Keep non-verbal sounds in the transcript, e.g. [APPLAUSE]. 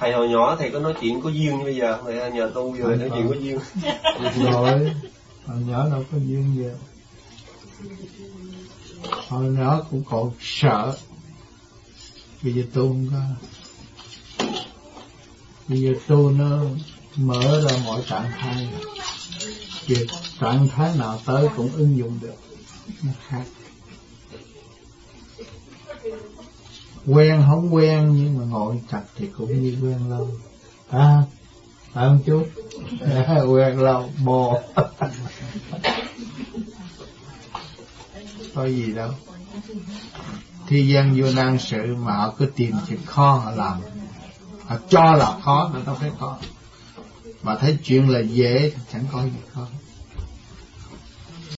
thầy hồi nhỏ thầy có nói chuyện có duyên như bây giờ. Thầy nhờ tu rồi nói chuyện có duyên. rồi hồi nhỏ đâu có duyên gì. Hồi nhỏ cũng còn sợ. Bây giờ tu không có. Bây giờ tu nó mở ra mọi trạng thái. Việc trạng thái nào tới cũng ứng dụng được. Nó khác quen không quen, nhưng mà ngồi chặt thì cũng như quen lâu. À phải không chú quen lâu bồ [LAUGHS] có gì đâu. Thế gian vô năng sự mà họ cứ tìm chuyện khó họ làm. Họ cho là khó, mà đâu phải khó. Mà thấy chuyện là dễ thì chẳng có gì khó.